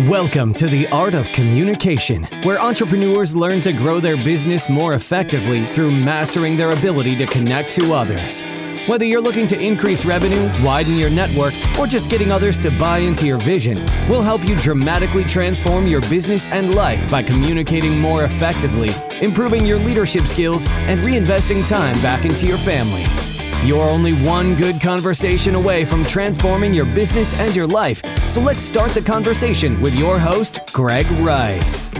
Welcome to the Art of Communication, where entrepreneurs learn to grow their business more effectively through mastering their ability to connect to others. Whether you're looking to increase revenue, widen your network, or just getting others to buy into your vision, we'll help you dramatically transform your business and life by communicating more effectively, improving your leadership skills, and reinvesting time back into your family. You're only one good conversation away from transforming your business and your life. So let's start the conversation with your host, Greg Rice.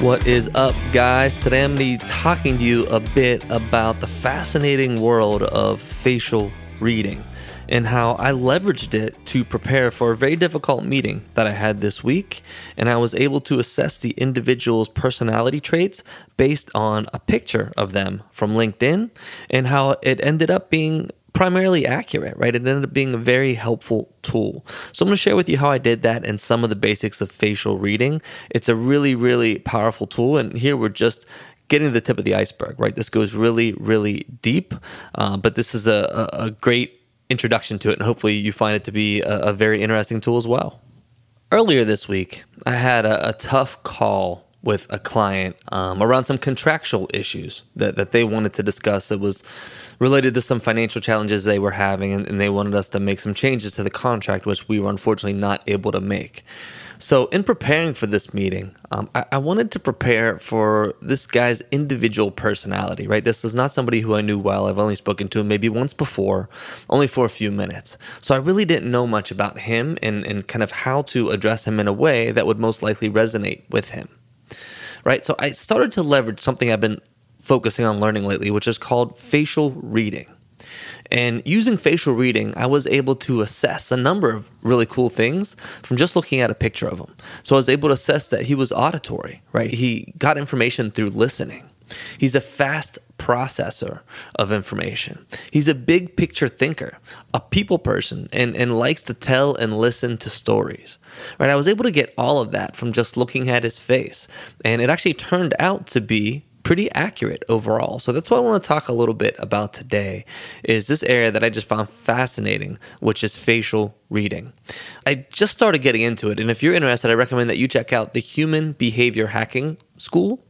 What is up, guys? Today I'm going to be talking to you a bit about the fascinating world of facial reading and how I leveraged it to prepare for a very difficult meeting that I had this week. And I was able to assess the individual's personality traits based on a picture of them from LinkedIn and how it ended up being primarily accurate, right? It ended up being a very helpful tool. So I'm going to share with you how I did that and some of the basics of facial reading. It's a really, really powerful tool. And here we're just getting to the tip of the iceberg, right? This goes really, really deep, uh, but this is a, a, a great introduction to it, and hopefully you find it to be a, a very interesting tool as well. Earlier this week, I had a, a tough call with a client um, around some contractual issues that, that they wanted to discuss. It was related to some financial challenges they were having, and, and they wanted us to make some changes to the contract, which we were unfortunately not able to make. So, in preparing for this meeting, um, I, I, wanted to prepare for this guy's individual personality, right? This is not somebody who I knew well. I've only spoken to him maybe once before, only for a few minutes. So, I really didn't know much about him and, and kind of how to address him in a way that would most likely resonate with him, right? So, I started to leverage something I've been focusing on learning lately, which is called facial reading. And using facial reading, I was able to assess a number of really cool things from just looking at a picture of him. So I was able to assess that he was auditory, right? He got information through listening. He's a fast processor of information. He's a big picture thinker, a people person, and, and likes to tell and listen to stories. Right? I was able to get all of that from just looking at his face. And it actually turned out to be pretty accurate overall. So that's what I want to talk a little bit about today is this area that I just found fascinating, which is facial reading. I just started getting into it and if you're interested, I recommend that you check out the Human Behavior Hacking School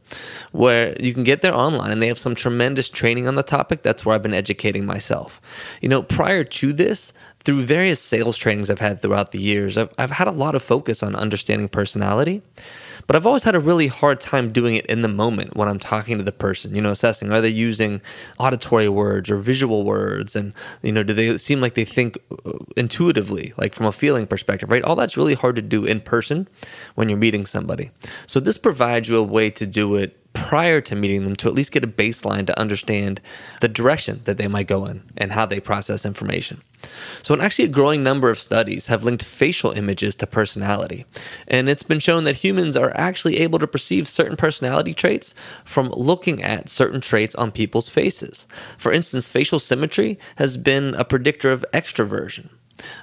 where you can get there online and they have some tremendous training on the topic. That's where I've been educating myself. You know, prior to this, through various sales trainings I've had throughout the years, I've, I've had a lot of focus on understanding personality. But I've always had a really hard time doing it in the moment when I'm talking to the person, you know, assessing are they using auditory words or visual words? And, you know, do they seem like they think uh, intuitively, like from a feeling perspective, right? All that's really hard to do in person when you're meeting somebody. So this provides you a way to do it prior to meeting them to at least get a baseline to understand the direction that they might go in and how they process information. So, an actually a growing number of studies have linked facial images to personality. And it's been shown that humans are actually able to perceive certain personality traits from looking at certain traits on people's faces. For instance, facial symmetry has been a predictor of extroversion.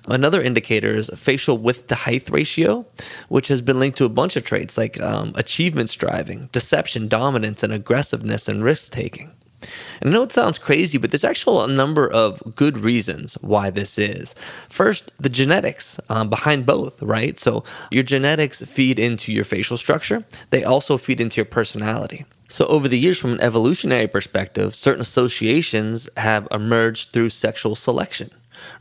Another indicator is facial width to height ratio, which has been linked to a bunch of traits like um, achievement striving, deception, dominance, and aggressiveness and risk taking. And I know it sounds crazy, but there's actually a number of good reasons why this is. First, the genetics um, behind both, right? So your genetics feed into your facial structure, they also feed into your personality. So, over the years, from an evolutionary perspective, certain associations have emerged through sexual selection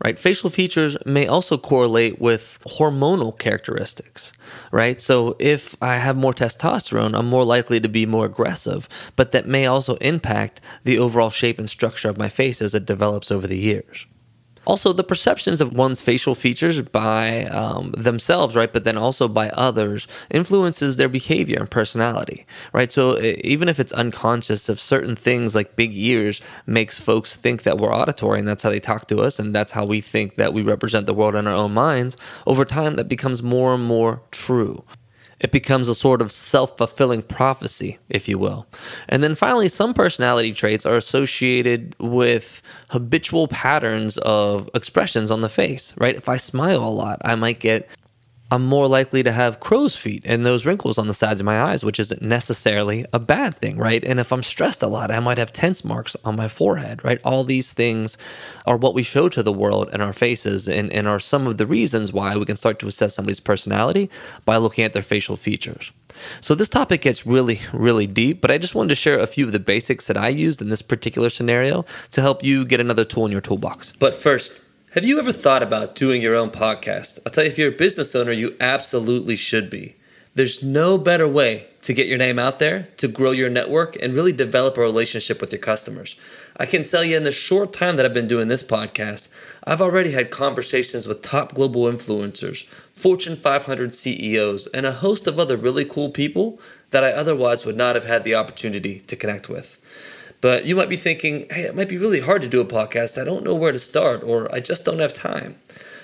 right? Facial features may also correlate with hormonal characteristics, right? So if I have more testosterone, I'm more likely to be more aggressive, but that may also impact the overall shape and structure of my face as it develops over the years. Also, the perceptions of one's facial features by um, themselves, right, but then also by others, influences their behavior and personality, right? So even if it's unconscious, of certain things like big ears makes folks think that we're auditory, and that's how they talk to us, and that's how we think that we represent the world in our own minds. Over time, that becomes more and more true it becomes a sort of self fulfilling prophecy, if you will. And then finally, some personality traits are associated with habitual patterns of expressions on the face, right? If I smile a lot, I might get I'm more likely to have crow's feet and those wrinkles on the sides of my eyes, which isn't necessarily a bad thing, right? And if I'm stressed a lot, I might have tense marks on my forehead, right? All these things are what we show to the world in our faces and, and are some of the reasons why we can start to assess somebody's personality by looking at their facial features. So this topic gets really, really deep, but I just wanted to share a few of the basics that I used in this particular scenario to help you get another tool in your toolbox. But first, have you ever thought about doing your own podcast? I'll tell you, if you're a business owner, you absolutely should be. There's no better way to get your name out there, to grow your network, and really develop a relationship with your customers. I can tell you in the short time that I've been doing this podcast, I've already had conversations with top global influencers, Fortune 500 CEOs, and a host of other really cool people that I otherwise would not have had the opportunity to connect with. But you might be thinking, hey, it might be really hard to do a podcast. I don't know where to start, or I just don't have time.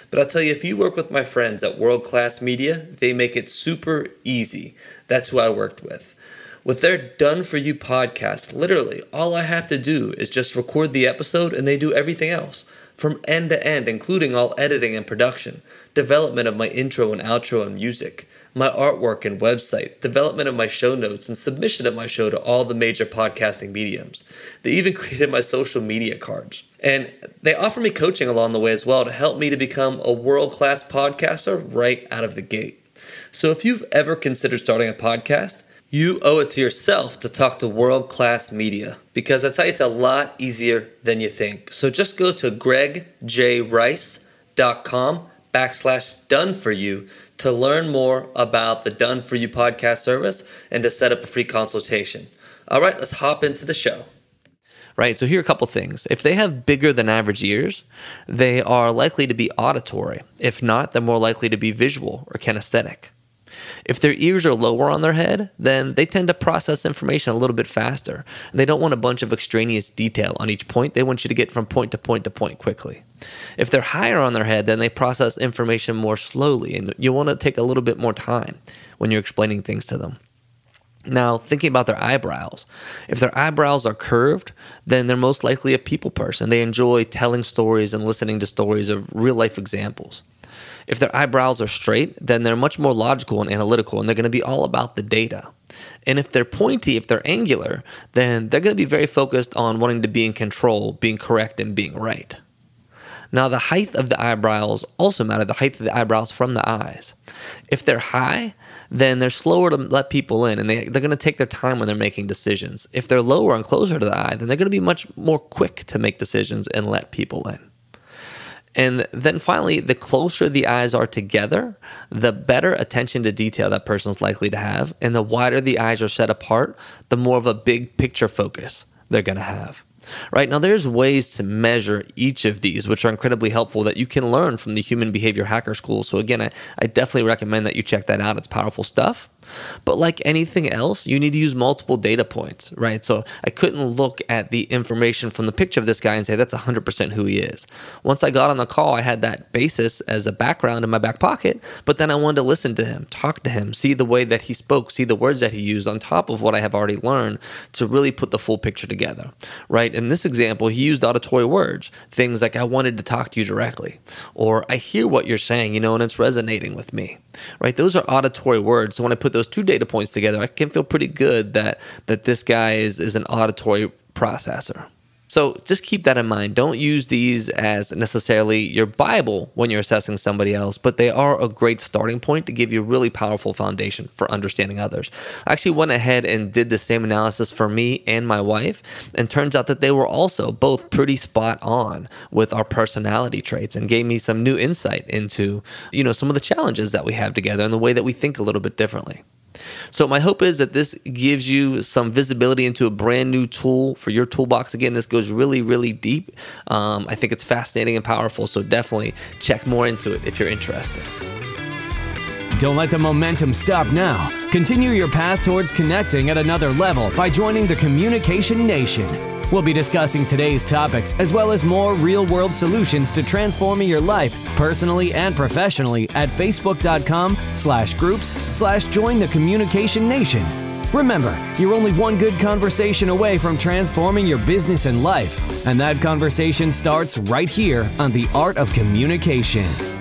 But I'll tell you, if you work with my friends at World Class Media, they make it super easy. That's who I worked with. With their Done For You podcast, literally, all I have to do is just record the episode and they do everything else from end to end, including all editing and production, development of my intro and outro and music, my artwork and website, development of my show notes, and submission of my show to all the major podcasting mediums. They even created my social media cards. And they offer me coaching along the way as well to help me to become a world class podcaster right out of the gate. So if you've ever considered starting a podcast, you owe it to yourself to talk to world class media because I tell you, it's a lot easier than you think. So just go to gregjrice.com backslash done for you to learn more about the Done For You podcast service and to set up a free consultation. All right, let's hop into the show. Right, so here are a couple things. If they have bigger than average ears, they are likely to be auditory. If not, they're more likely to be visual or kinesthetic. If their ears are lower on their head, then they tend to process information a little bit faster. And They don't want a bunch of extraneous detail on each point. They want you to get from point to point to point quickly. If they're higher on their head, then they process information more slowly, and you want to take a little bit more time when you're explaining things to them. Now, thinking about their eyebrows, if their eyebrows are curved, then they're most likely a people person. They enjoy telling stories and listening to stories of real life examples. If their eyebrows are straight, then they're much more logical and analytical, and they're going to be all about the data. And if they're pointy, if they're angular, then they're going to be very focused on wanting to be in control, being correct, and being right. Now, the height of the eyebrows also matter, the height of the eyebrows from the eyes. If they're high, then they're slower to let people in and they, they're going to take their time when they're making decisions. If they're lower and closer to the eye, then they're going to be much more quick to make decisions and let people in. And then finally, the closer the eyes are together, the better attention to detail that person's likely to have. And the wider the eyes are set apart, the more of a big picture focus they're going to have right? Now, there's ways to measure each of these, which are incredibly helpful that you can learn from the Human Behavior Hacker School. So, again, I, I definitely recommend that you check that out. It's powerful stuff. But like anything else, you need to use multiple data points, right? So I couldn't look at the information from the picture of this guy and say that's 100% who he is. Once I got on the call, I had that basis as a background in my back pocket, but then I wanted to listen to him, talk to him, see the way that he spoke, see the words that he used on top of what I have already learned to really put the full picture together, right? In this example, he used auditory words, things like I wanted to talk to you directly, or I hear what you're saying, you know, and it's resonating with me, right? Those are auditory words. So when I put those two data points together, I can feel pretty good that that this guy is is an auditory processor. So just keep that in mind. Don't use these as necessarily your Bible when you're assessing somebody else, but they are a great starting point to give you a really powerful foundation for understanding others. I actually went ahead and did the same analysis for me and my wife, and turns out that they were also both pretty spot on with our personality traits and gave me some new insight into, you know, some of the challenges that we have together and the way that we think a little bit differently. So, my hope is that this gives you some visibility into a brand new tool for your toolbox. Again, this goes really, really deep. Um, I think it's fascinating and powerful. So, definitely check more into it if you're interested. Don't let the momentum stop now. Continue your path towards connecting at another level by joining the Communication Nation. We'll be discussing today's topics as well as more real world solutions to transforming your life personally and professionally at facebook.com slash groups slash join the communication nation. Remember, you're only one good conversation away from transforming your business and life, and that conversation starts right here on The Art of Communication.